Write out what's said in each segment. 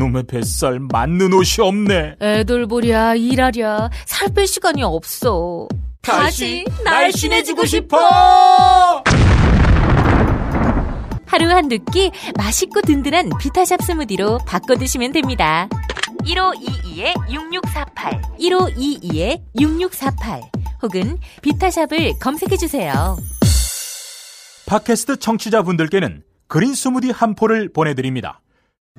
이놈의 뱃살 맞는 옷이 없네. 애돌보랴 일하랴 살 뺄 시간이 없어. 다시 날씬해지고 싶어. 하루 한두 끼 맛있고 든든한 비타샵 스무디로 바꿔 드시면 됩니다. 1522-6648 1522-6648 혹은 비타샵을 검색해 주세요. 팟캐스트 청취자분들께는 그린 스무디 한 포를 보내드립니다.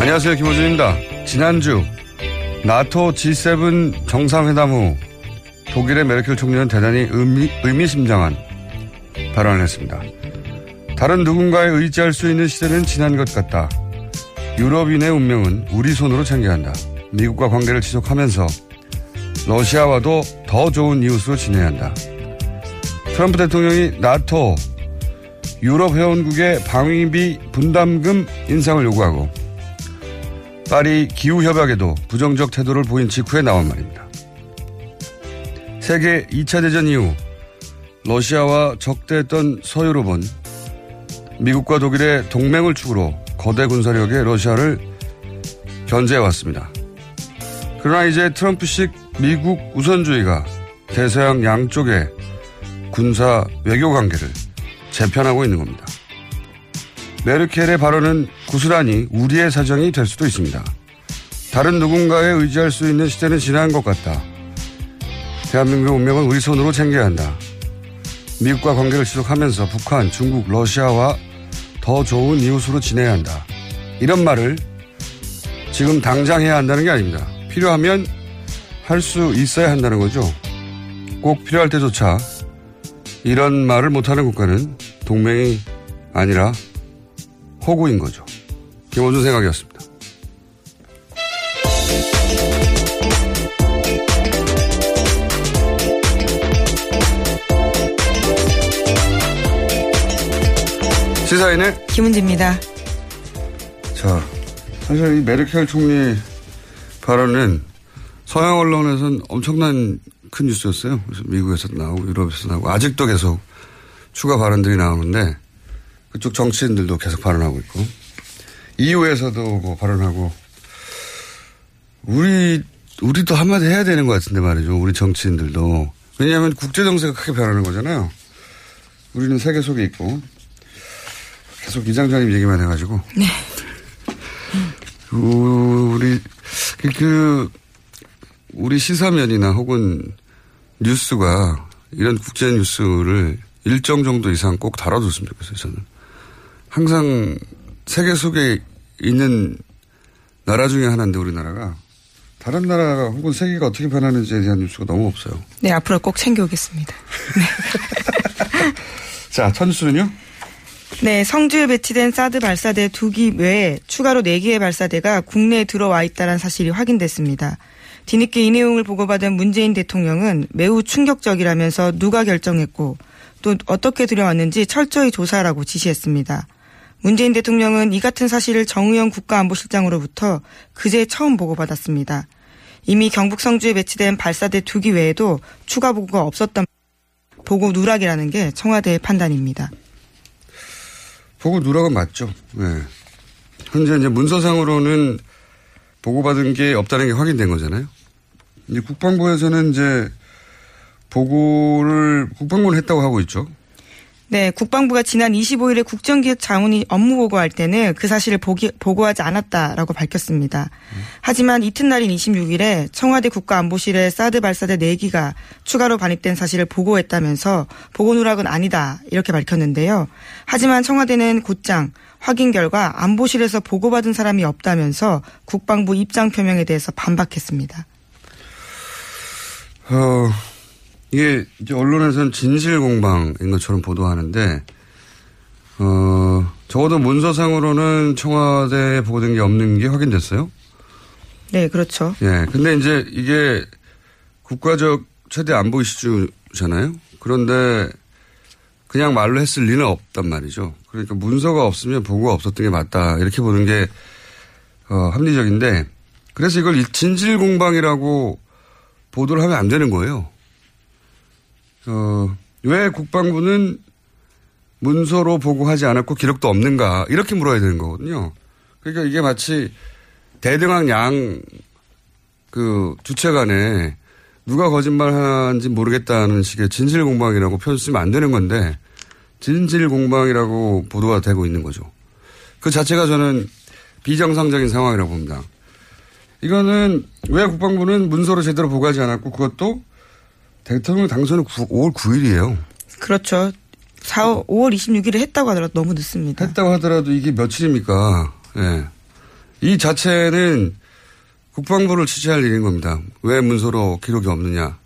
안녕하세요. 김호준입니다. 지난주 나토 G7 정상회담 후 독일의 메르켈 총리는 대단히 의미, 의미심장한 발언을 했습니다. 다른 누군가에 의지할 수 있는 시대는 지난 것 같다. 유럽인의 운명은 우리 손으로 챙겨야 한다. 미국과 관계를 지속하면서 러시아와도 더 좋은 이웃으로 지내야 한다. 트럼프 대통령이 나토 유럽 회원국의 방위비 분담금 인상을 요구하고 파리 기후협약에도 부정적 태도를 보인 직후에 나온 말입니다. 세계 2차 대전 이후 러시아와 적대했던 서유럽은 미국과 독일의 동맹을 축으로 거대 군사력의 러시아를 견제해왔습니다. 그러나 이제 트럼프식 미국 우선주의가 대서양 양쪽의 군사 외교 관계를 재편하고 있는 겁니다. 메르켈의 발언은 구슬하니 우리의 사정이 될 수도 있습니다. 다른 누군가에 의지할 수 있는 시대는 지난 것 같다. 대한민국의 운명은 우리 손으로 챙겨야 한다. 미국과 관계를 지속하면서 북한, 중국, 러시아와 더 좋은 이웃으로 지내야 한다. 이런 말을 지금 당장 해야 한다는 게 아닙니다. 필요하면 할 수 있어야 한다는 거죠. 꼭 필요할 때조차 이런 말을 못하는 국가는 동맹이 아니라 호구인 거죠. 김원준 생각이었습니다. 시사인의 김은지입니다. 자, 사실 이 메르켈 총리 발언은 서양 언론에서는 엄청난 큰 뉴스였어요. 그래서 미국에서도 나오고 유럽에서 나오고 아직도 계속 추가 발언들이 나오는데 그쪽 정치인들도 계속 발언하고 있고 EU에서도 뭐 발언하고 우리 우리도 한마디 해야 되는 것 같은데 말이죠. 우리 정치인들도 왜냐하면 국제 정세가 크게 변하는 거잖아요. 우리는 세계 속에 있고 계속 이장자님 얘기만 해가지고 네. 우리 그, 그 우리 시사면이나 혹은 뉴스가 이런 국제 뉴스를 일정 정도 이상 꼭 다뤄줬으면 좋겠어요. 저는 항상 세계 속에 있는 나라 중에 하나인데 우리나라가 다른 나라가 혹은 세계가 어떻게 변하는지에 대한 뉴스가 너무 없어요. 네, 앞으로 꼭 챙겨오겠습니다. 네. 자, 천수는요? 네, 성주에 배치된 사드 발사대 두 기 외에 추가로 네 개의 발사대가 국내에 들어와 있다는 사실이 확인됐습니다. 뒤늦게 이 내용을 보고받은 문재인 대통령은 매우 충격적이라면서 누가 결정했고 또 어떻게 들여왔는지 철저히 조사하라고 지시했습니다. 문재인 대통령은 이 같은 사실을 정의영 국가안보실장으로부터 그제 처음 보고받았습니다. 이미 경북 성주에 배치된 발사대 두 기 외에도 추가 보고가 없었던 보고 누락이라는 게 청와대의 판단입니다. 보고 누락은 맞죠. 네. 현재 이제 문서상으로는 보고받은 게 없다는 게 확인된 거잖아요. 이제 국방부에서는 이제 보고를 국방부는 했다고 하고 있죠. 네, 국방부가 지난 25일에 국정기획 자문이 업무 보고할 때는 그 사실을 보기, 보고하지 않았다라고 밝혔습니다. 하지만 이튿날인 26일에 청와대 국가안보실에 사드 발사대 4기가 추가로 반입된 사실을 보고했다면서 보고 누락은 아니다 이렇게 밝혔는데요. 하지만 청와대는 곧장 확인 결과 안보실에서 보고받은 사람이 없다면서 국방부 입장 표명에 대해서 반박했습니다. 어, 이게 이제 언론에서는 진실 공방인 것처럼 보도하는데, 어, 적어도 문서상으로는 청와대에 보고된 게 없는 게 확인됐어요. 네, 그렇죠. 예. 근데 이제 이게 국가적 최대 안보 이슈잖아요. 그런데 그냥 말로 했을 리는 없단 말이죠. 그러니까 문서가 없으면 보고가 없었던 게 맞다. 이렇게 보는 게, 어, 합리적인데, 그래서 이걸 진실 공방이라고 보도를 하면 안 되는 거예요. 어, 왜 국방부는 문서로 보고하지 않았고 기록도 없는가 이렇게 물어야 되는 거거든요. 그러니까 이게 마치 대등한 양 그 주체 간에 누가 거짓말하는지 모르겠다는 식의 진실 공방이라고 표현 쓰면 안 되는 건데 진실 공방이라고 보도가 되고 있는 거죠. 그 자체가 저는 비정상적인 상황이라고 봅니다. 이거는 왜 국방부는 문서로 제대로 보고하지 않았고 그것도 대통령 당선은 9, 5월 9일이에요. 그렇죠. 4, 5월 26일에 했다고 하더라도 너무 늦습니다. 했다고 하더라도 이게 며칠입니까? 예. 이 자체는 국방부를 취재할 일인 겁니다. 왜 문서로 기록이 없느냐?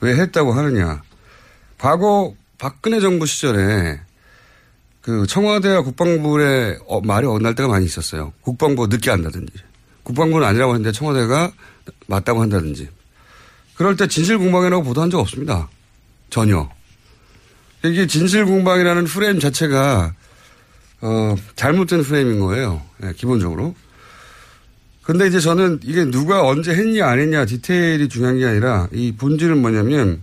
왜 했다고 하느냐? 과거 박근혜 정부 시절에 그 청와대와 국방부의 어, 말이 엇날 때가 많이 있었어요. 국방부가 늦게 한다든지. 국방부는 아니라고 하는데 청와대가 맞다고 한다든지. 그럴 때 진실공방이라고 보도한 적 없습니다. 전혀. 이게 진실공방이라는 프레임 자체가 어, 잘못된 프레임인 거예요. 네, 기본적으로. 근데 이제 저는 이게 누가 언제 했냐 안 했냐 디테일이 중요한 게 아니라 이 본질은 뭐냐면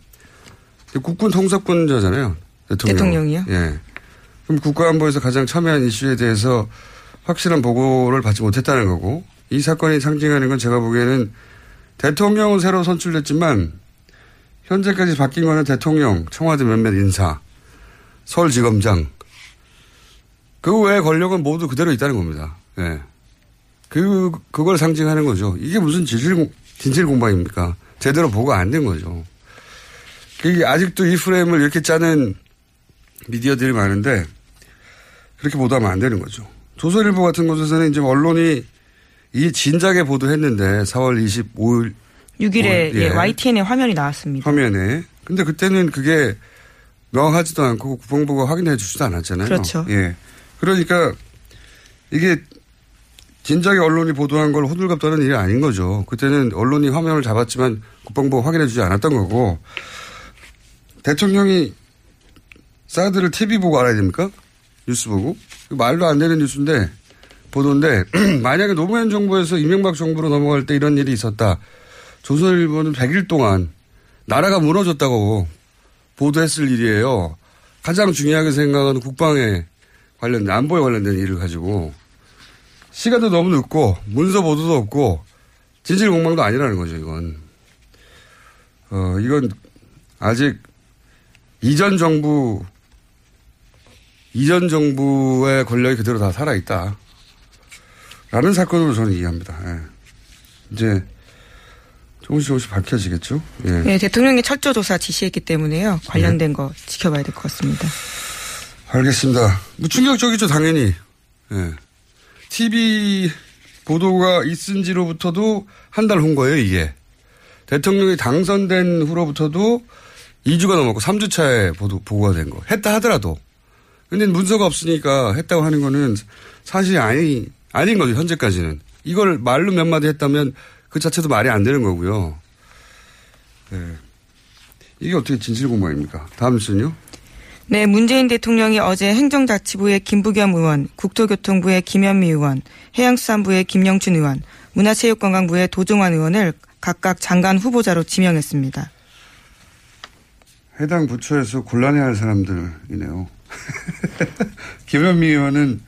국군 통섭권자잖아요. 대통령. 대통령 이요? 예. 그럼 국가안보에서 가장 첨예한 이슈에 대해서 확실한 보고를 받지 못했다는 거고 이 사건이 상징하는 건 제가 보기에는 대통령은 새로 선출됐지만 현재까지 바뀐 거는 대통령, 청와대 몇몇 인사, 서울지검장 그 외의 권력은 모두 그대로 있다는 겁니다. 예. 그, 그걸 상징하는 거죠. 이게 무슨 진실, 진실 공방입니까? 제대로 보고 안 된 거죠. 그게 아직도 이 프레임을 이렇게 짜는 미디어들이 많은데 그렇게 보도하면 안 되는 거죠. 조선일보 같은 곳에서는 이제 언론이 이 진작에 보도했는데 4월 25일 6일에 예. YTN에 화면이 나왔습니다. 화면에. 근데 그때는 그게 명확하지도 않고 국방부가 확인해 주지도 않았잖아요. 그렇죠. 예. 그러니까 이게 진작에 언론이 보도한 걸 호들갑 떠는 일이 아닌 거죠. 그때는 언론이 화면을 잡았지만 국방부가 확인해 주지 않았던 거고 대통령이 사드를 TV 보고 알아야 됩니까? 뉴스 보고. 말도 안 되는 뉴스인데 보도인데 만약에 노무현 정부에서 이명박 정부로 넘어갈 때 이런 일이 있었다. 조선일보는 100일 동안 나라가 무너졌다고 보도했을 일이에요. 가장 중요하게 생각하는 국방에 관련된 안보에 관련된 일을 가지고 시간도 너무 늦고 문서 보도도 없고 진실 공방도 아니라는 거죠. 이건 어 이건 아직 이전 정부 이전 정부의 권력이 그대로 다 살아 있다. 라는 사건으로 저는 이해합니다. 예. 이제 조금씩 조금씩 밝혀지겠죠. 예. 네, 대통령이 철저 조사 지시했기 때문에요. 관련된 예. 거 지켜봐야 될 것 같습니다. 알겠습니다. 뭐 충격적이죠, 당연히. 예. TV 보도가 있은 지로부터도 한달후 거예요, 이게. 대통령이 당선된 후로부터도 2주가 넘었고 3주 차에 보도, 보고가 된 거. 했다 하더라도. 근데 문서가 없으니까 했다고 하는 거는 사실이 아니, 아닌 거죠, 현재까지는. 이걸 말로 몇 마디 했다면 그 자체도 말이 안 되는 거고요. 네. 이게 어떻게 진실 공방입니까? 다음 순요? 네, 문재인 대통령이 어제 행정자치부의 김부겸 의원, 국토교통부의 김현미 의원, 해양수산부의 김영춘 의원, 문화체육관광부의 도종환 의원을 각각 장관 후보자로 지명했습니다. 해당 부처에서 곤란해할 사람들이네요. 김현미 의원은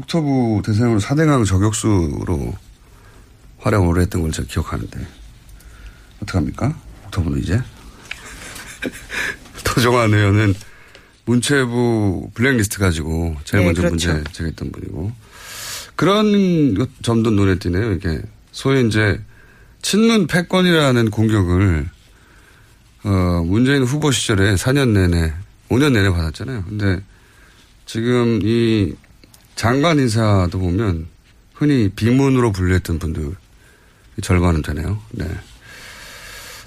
국토부 대상으로 4대강 저격수로 오래 했던 걸 제가 기억하는데 어떡합니까? 국토부는 이제 도종환 의원은 문체부 블랙리스트 가지고 제일 네, 먼저 그렇죠. 문제 제기했던 분이고 그런 것- 점도 눈에 띄네요. 이게 소위 이제 친문 패권이라는 공격을 어, 문재인 후보 시절에 4년 내내, 5년 내내 받았잖아요. 근데 지금 이 장관 인사도 보면 흔히 비문으로 분류했던 분들 절반은 되네요. 네.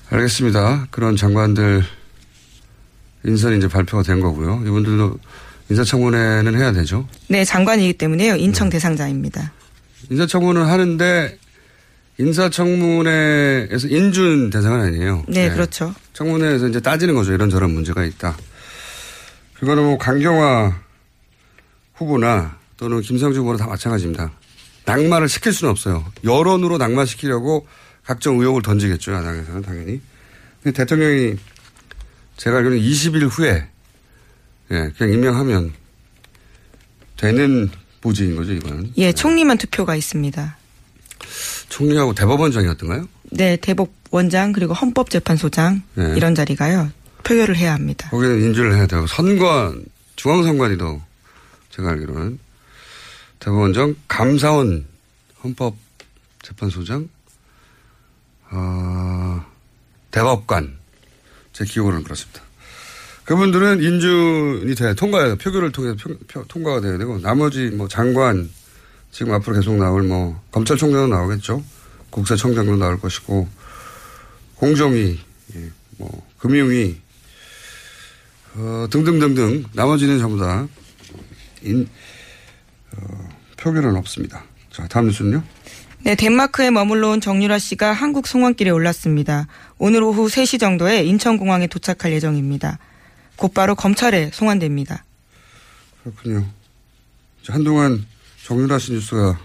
알겠습니다. 그런 장관들 인선이 이제 발표가 된 거고요. 이분들도 인사청문회는 해야 되죠. 네, 장관이기 때문에요. 인청 대상자입니다. 인사청문을 하는데 인사청문회에서 인준 대상은 아니에요. 네, 그렇죠. 청문회에서 이제 따지는 거죠. 이런저런 문제가 있다. 그거는 뭐 강경화 후보나 또는 김상중 후보나 다 마찬가지입니다. 낙마를 시킬 수는 없어요. 여론으로 낙마시키려고 각종 의혹을 던지겠죠. 야당에서는 당연히. 대통령이 제가 알기로는 20일 후에 예, 그냥 임명하면 되는 부지인 거죠, 이거는. 예, 총리만 투표가 있습니다. 총리하고 대법원장이었던가요? 네, 대법원장 그리고 헌법재판소장 네. 이런 자리가요. 표결을 해야 합니다. 거기는 인준을 해야 되고 선관 중앙선관위도 제가 알기로는 대법원장 감사원 헌법재판소장 어, 대법관 제 기억으로는 그렇습니다. 그분들은 인준이 돼야 통과해요. 표결을 통해서 표- 표- 통과가 돼야 되고 나머지 뭐 장관 지금 앞으로 계속 나올 뭐 검찰총장도 나오겠죠. 국세청장도 나올 것이고 공정위, 예, 뭐 금융위 어, 등등등등 나머지는 전부 다 인, 어, 표결은 없습니다. 자 다음 뉴스는요. 네, 덴마크에 머물러 온 정유라 씨가 한국 송환길에 올랐습니다. 오늘 오후 3시 정도에 인천공항에 도착할 예정입니다. 곧바로 검찰에 송환됩니다. 그렇군요. 자, 한동안 정유라 씨 뉴스가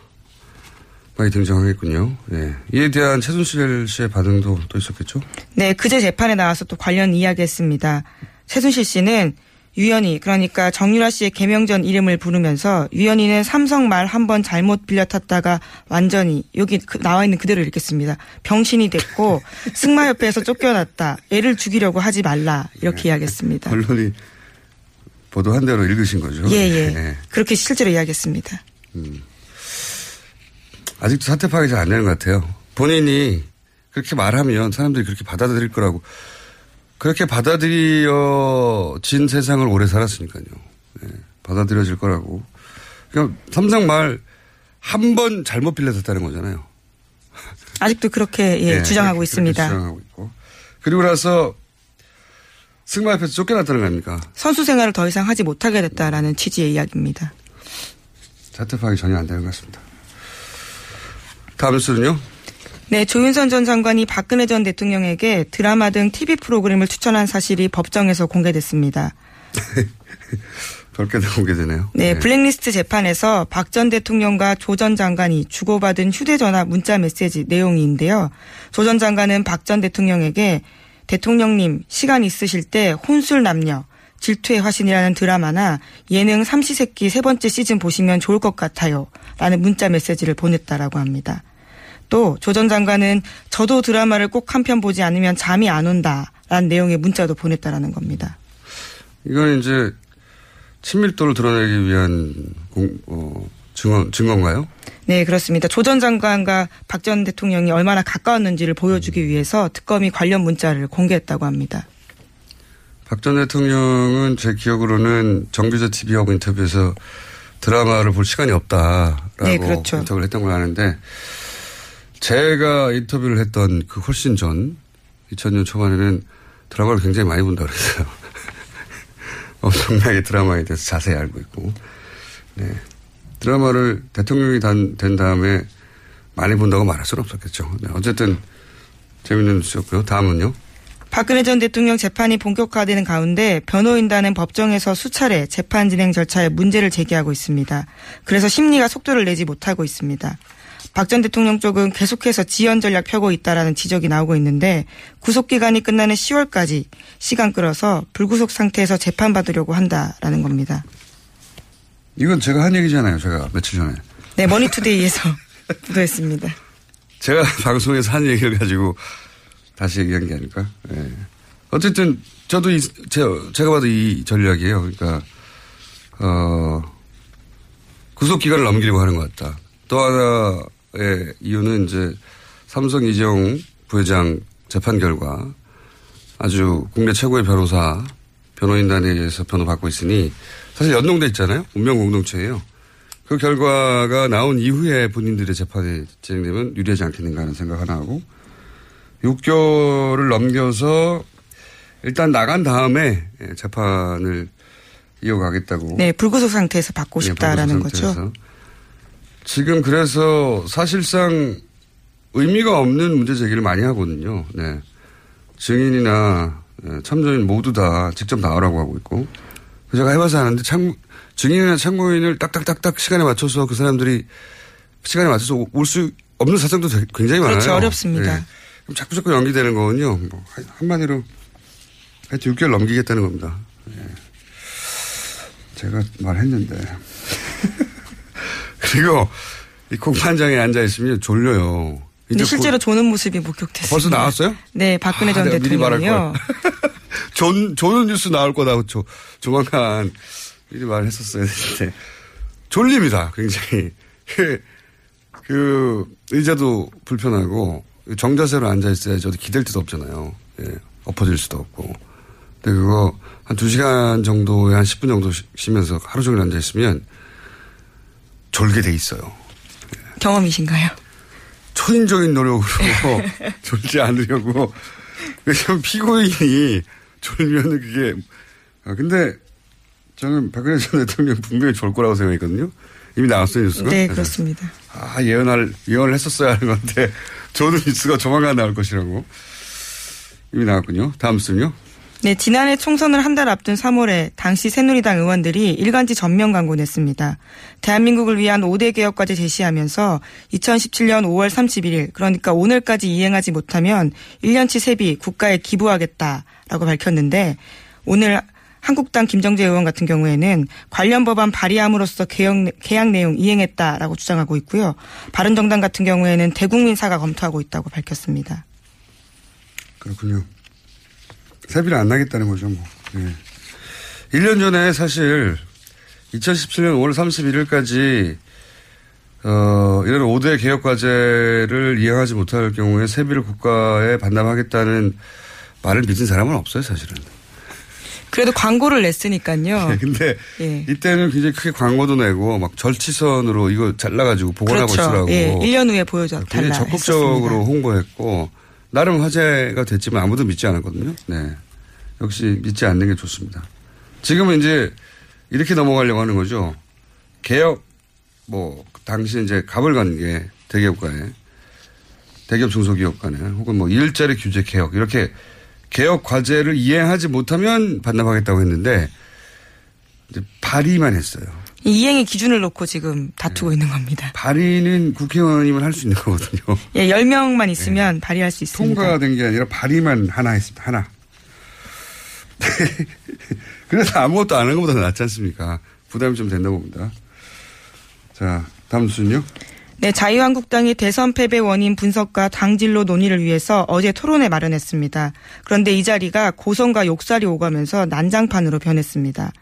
많이 등장하겠군요. 예. 이에 대한 최순실 씨의 반응도 또 있었겠죠? 네, 그제 재판에 나와서 또 관련 이야기했습니다. 최순실 씨는 유연희 그러니까 정유라 씨의 개명전 이름을 부르면서 유연희는 삼성 말 한 번 잘못 빌려 탔다가 완전히 여기 그- 나와 있는 그대로 읽겠습니다. 병신이 됐고 승마협회에서 쫓겨났다. 애를 죽이려고 하지 말라 이렇게 이야기했습니다. 언론이 보도한 대로 읽으신 거죠? 예, 예. 그렇게 실제로 이야기했습니다. 아직도 사태 파악이 잘 안 되는 것 같아요. 본인이 그렇게 말하면 사람들이 그렇게 받아들일 거라고. 그렇게 받아들여진 세상을 오래 살았으니까요. 예, 받아들여질 거라고. 그러니까 삼성 말한 번 잘못 빌려졌다는 거잖아요. 아직도 그렇게 예, 예, 주장하고 있습니다. 주장하고 있고. 그리고 나서 승마협에서 쫓겨났다는 거 아닙니까? 선수 생활을 더 이상 하지 못하게 됐다라는 취지의 이야기입니다. 사태 파악이 전혀 안 되는 것 같습니다. 다음 뉴스는요? 네, 조윤선 전 장관이 박근혜 전 대통령에게 드라마 등 TV 프로그램을 추천한 사실이 법정에서 공개됐습니다. 별게 다 공개되네요. 네, 블랙리스트 재판에서 박 전 대통령과 조 전 장관이 주고받은 휴대전화 문자 메시지 내용인데요. 조 전 장관은 박 전 대통령에게 대통령님 시간 있으실 때 혼술 남녀 질투의 화신이라는 드라마나 예능 삼시세끼 세 번째 시즌 보시면 좋을 것 같아요. 라는 문자 메시지를 보냈다라고 합니다. 또 조 전 장관은 저도 드라마를 꼭 한 편 보지 않으면 잠이 안 온다. 라는 내용의 문자도 보냈다라는 겁니다. 이건 이제 친밀도를 드러내기 위한 공, 어, 증언, 증거인가요? 네, 그렇습니다. 조 전 장관과 박 전 대통령이 얼마나 가까웠는지를 보여주기 위해서 특검이 관련 문자를 공개했다고 합니다. 박 전 대통령은 제 기억으로는 정규제 TV하고 인터뷰에서 드라마를 볼 시간이 없다라고 네, 그렇죠. 인터뷰를 했던 걸 아는데 제가 인터뷰를 했던 그 훨씬 전 2000년 초반에는 드라마를 굉장히 많이 본다 그랬어요. 엄청나게 드라마에 대해서 자세히 알고 있고. 네. 드라마를 대통령이 단, 된 다음에 많이 본다고 말할 수는 없었겠죠. 네. 어쨌든 재밌는 뉴스였고요. 다음은요. 박근혜 전 대통령 재판이 본격화되는 가운데 변호인단은 법정에서 수차례 재판 진행 절차에 문제를 제기하고 있습니다. 그래서 심리가 속도를 내지 못하고 있습니다. 박 전 대통령 쪽은 계속해서 지연 전략 펴고 있다라는 지적이 나오고 있는데 구속 기간이 끝나는 10월까지 시간 끌어서 불구속 상태에서 재판 받으려고 한다라는 겁니다. 이건 제가 한 얘기잖아요. 제가 며칠 전에. 네, 머니투데이에서 보도했습니다. 제가 방송에서 한 얘기를 가지고 다시 얘기한 게 아닐까. 예. 어쨌든 저도 이, 제가, 제가 봐도 이 전략이에요. 그러니까 어 구속 기간을 넘기려고 하는 것 같다. 또 하나의 이유는 이제 삼성 이재용 부회장 재판 결과 아주 국내 최고의 변호사 변호인단에 의해서 변호받고 있으니 사실 연동돼 있잖아요. 운명 공동체예요. 그 결과가 나온 이후에 본인들의 재판이 진행되면 유리하지 않겠는가 하는 생각 하나 하고 6개월을 넘겨서 일단 나간 다음에 예, 재판을 이어가겠다고. 네, 불구속 상태에서 받고 싶다라는 네, 거죠. 지금 그래서 사실상 의미가 없는 문제 제기를 많이 하거든요. 네. 증인이나 예, 참조인 모두 다 직접 나오라고 하고 있고. 제가 해봐서 하는데 참, 증인이나 참고인을 딱딱딱딱 시간에 맞춰서 그 사람들이 시간에 맞춰서 올 수 없는 사정도 굉장히 많아요. 그렇죠. 어렵습니다. 네. 그럼 자꾸 자꾸 연기되는 거는요. 뭐 한마디로 하여튼 6개월 넘기겠다는 겁니다. 네. 제가 말했는데. 그리고 이 공판장에 앉아 있으면 졸려요. 근데 실제로 조는 모습이 목격됐어요. 벌써 나왔어요? 네, 박근혜 아, 전 대통령이요. 존, 조는 뉴스 나올 거다. 조, 조만간 미리 말했었어야 되는데. 졸립니다, 굉장히. 그, 그, 의자도 불편하고, 정자세로 앉아 있어야지 어디 기댈 데도 없잖아요. 예, 엎어질 수도 없고. 근데 그거 한두 시간 정도에 한 10분 정도 쉬면서 하루 종일 앉아 있으면 졸게 돼 있어요. 경험이신가요? 초인적인 노력으로 졸지 않으려고. 왜냐면 피고인이 졸면은 그게, 아, 근데 저는 박근혜 전 대통령 분명히 졸 거라고 생각했거든요. 이미 나왔어요, 뉴스가? 네, 그렇습니다. 아, 예언할, 예언을 했었어야 하는 건데, 저는 뉴스가 조만간 나올 것이라고. 이미 나왔군요. 다음 순요. 네, 지난해 총선을 한 달 앞둔 3월에 당시 새누리당 의원들이 일간지 전면 광고 냈습니다. 대한민국을 위한 5대 개혁까지 제시하면서 2017년 5월 31일, 그러니까 오늘까지 이행하지 못하면 1년치 세비 국가에 기부하겠다라고 밝혔는데 오늘 한국당 김정재 의원 같은 경우에는 관련 법안 발의함으로써 개혁, 계약 내용 이행했다라고 주장하고 있고요. 바른정당 같은 경우에는 대국민 사과 검토하고 있다고 밝혔습니다. 그렇군요. 세비를 안 나겠다는 거죠, 뭐. 네. 1년 전에 사실 2017년 5월 31일까지 어, 이런 5대 개혁 과제를 이행하지 못할 경우에 세비를 국가에 반납하겠다는 말을 믿은 사람은 없어요, 사실은. 그래도 광고를 냈으니까요. 네, 근데 예. 이때는 굉장히 크게 광고도 내고 막 절치선으로 이거 잘라가지고 보관하고 그렇죠. 있으라고. 예, 1년 후에 보여줘 달라. 적극적으로 했었습니다. 홍보했고 나름 화제가 됐지만 아무도 믿지 않았거든요. 네. 역시 믿지 않는 게 좋습니다. 지금은 이제 이렇게 넘어가려고 하는 거죠. 개혁, 뭐, 당시 이제 갑을 가는 게 대기업 간에, 대기업 중소기업 간에, 혹은 뭐 일자리 규제 개혁, 이렇게 개혁 과제를 이행하지 못하면 반납하겠다고 했는데, 이제 발의만 했어요. 이행의 기준을 놓고 지금 다투고 네. 있는 겁니다. 발의는 국회의원이면 할 수 있는 거거든요. 예, 10명만 있으면 네. 발의할 수 있습니다. 통과가 된 게 아니라 발의만 하나 했습니다. 하나. 그래서 아무것도 안 한 것보다 낫지 않습니까? 부담이 좀 된다고 봅니다. 자, 다음 순요. 네, 자유한국당이 대선 패배 원인 분석과 당진로 논의를 위해서 어제 토론회 마련했습니다. 그런데 이 자리가 고성과 욕설이 오가면서 난장판으로 변했습니다.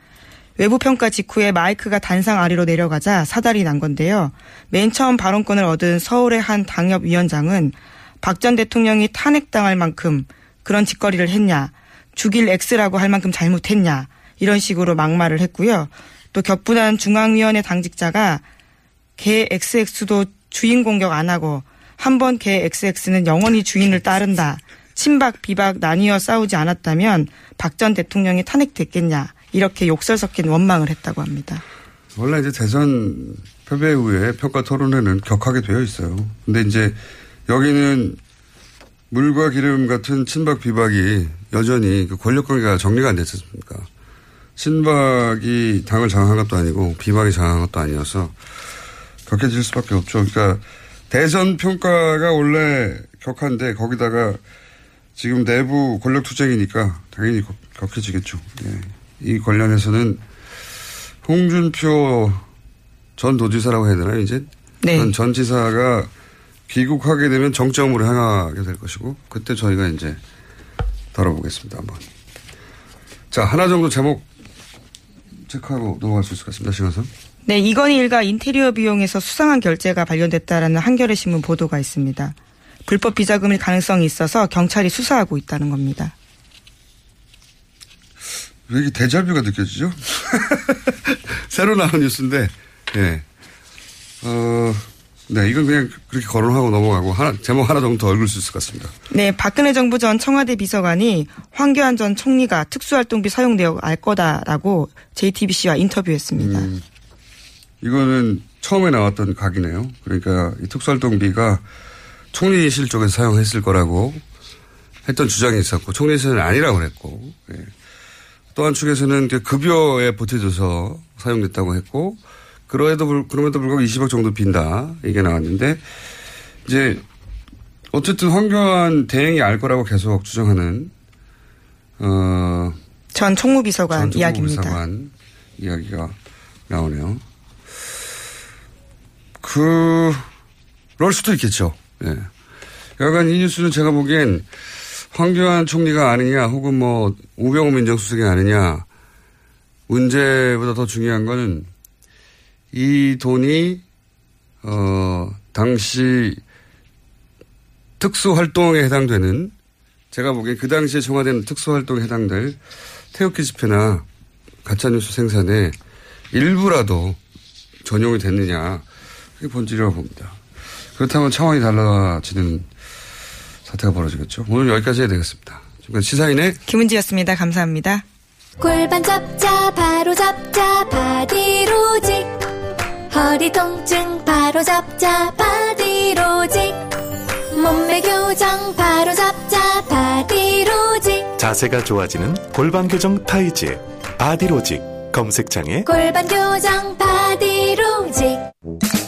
외부 평가 직후에 마이크가 단상 아래로 내려가자 사달이 난 건데요. 맨 처음 발언권을 얻은 서울의 한 당협 위원장은 박 전 대통령이 탄핵당할 만큼 그런 짓거리를 했냐, 죽일 X라고 할 만큼 잘못했냐, 이런 식으로 막말을 했고요. 또 격분한 중앙위원회 당직자가 개 XX도 주인 공격 안 하고 한 번 개 XX는 영원히 주인을 따른다. 친박 비박 나뉘어 싸우지 않았다면 박 전 대통령이 탄핵됐겠냐 이렇게 욕설 섞인 원망을 했다고 합니다. 원래 이제 대선 패배 후에 평가 토론회는 격하게 되어 있어요. 근데 이제 여기는 물과 기름 같은 친박 비박이 여전히 그 권력 관계가 정리가 안 됐지 않습니까? 친박이 당을 장악한 것도 아니고 비박이 장악한 것도 아니어서 격해질 수밖에 없죠. 그러니까 대선 평가가 원래 격한데 거기다가 지금 내부 권력 투쟁이니까 당연히 격해지겠죠. 예. 이 관련해서는 홍준표 전 도지사라고 해야 되나요, 이제? 네. 전, 전 지사가 귀국하게 되면 정점으로 향하게 될 것이고, 그때 저희가 이제 다뤄보겠습니다, 한번. 자, 하나 정도 제목 체크하고 넘어갈 수 있을 것 같습니다, 시간선. 네, 이건희 일가 인테리어 비용에서 수상한 결제가 발견됐다라는 한겨레 신문 보도가 있습니다. 불법 비자금일 가능성이 있어서 경찰이 수사하고 있다는 겁니다. 왜 이렇게 대자뷰가 느껴지죠? 새로 나온 뉴스인데, 예. 어, 네, 이건 그냥 그렇게 거론하고 넘어가고, 하나, 제목 하나 정도 더 읽을 수 있을 것 같습니다. 네, 박근혜 정부 전 청와대 비서관이 황교안 전 총리가 특수활동비 사용 내역 알 거다라고 JTBC와 인터뷰했습니다. 음, 이거는 처음에 나왔던 각이네요. 그러니까 이 특수활동비가 총리실 쪽에서 사용했을 거라고 했던 주장이 있었고, 총리실은 아니라고 그랬고, 예. 또한 측에서는 급여에 보태줘서 사용됐다고 했고, 그럼에도, 불, 불구하고 20억 정도 빈다. 이게 나왔는데, 이제, 어쨌든 황교안 대행이 알 거라고 계속 주장하는, 어. 전 총무비서관 전 이야기입니다. 총무비서관 이야기가 나오네요. 그, 그럴 수도 있겠죠. 예. 여간 이 뉴스는 제가 보기엔 황교안 총리가 아니냐 혹은 뭐 우병우 민정수석이 아니냐 문제보다 더 중요한 거는 이 돈이 어 당시 특수활동에 해당되는 제가 보기엔 그 당시에 청와대는 특수활동에 해당될 태극기 집회나 가짜뉴스 생산에 일부라도 전용이 됐느냐 그게 본질이라고 봅니다. 그렇다면 차원이 달라지는 사태가 벌어지겠죠. 오늘 여기까지 해야 되겠습니다. 지금까지 시사인의 김은지였습니다. 감사합니다. 골반 잡자 바로 잡자 바디로직 허리 통증 바로 잡자 바디로직 몸매 교정 바로 잡자 바디로직 자세가 좋아지는 골반 교정 타이즈 바디로직 검색창에 골반 교정 바디로직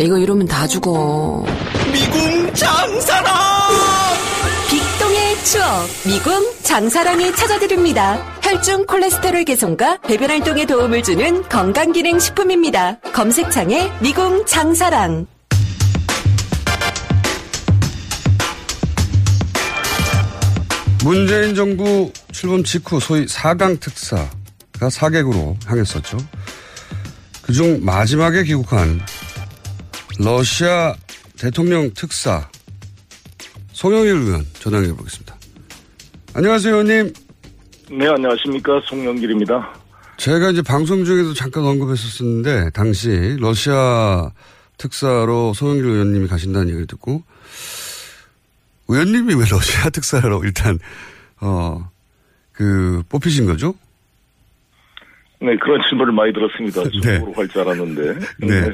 이거 이러면 다 죽어. 미궁 장사랑! 빅동의 추억, 미궁 장사랑이 찾아드립니다. 혈중 콜레스테롤 개선과 배변 활동에 도움을 주는 건강기능식품입니다. 검색창에 미궁 장사랑. 문재인 정부 출범 직후 소위 4강 특사가 4개국으로 향했었죠. 그중 마지막에 귀국한 러시아 대통령 특사 송영일 의원 전화해 보겠습니다. 안녕하세요, 의원님. 네, 안녕하십니까. 송영길입니다. 제가 이제 방송 중에도 잠깐 언급했었는데, 당시 러시아 특사로 송영길 의원님이 가신다는 얘기를 듣고, 의원님이 왜 러시아 특사로 일단, 어, 그, 뽑히신 거죠? 네, 그런 질문을 많이 들었습니다. 네. 중국으로 갈줄 알았는데. 네. 네.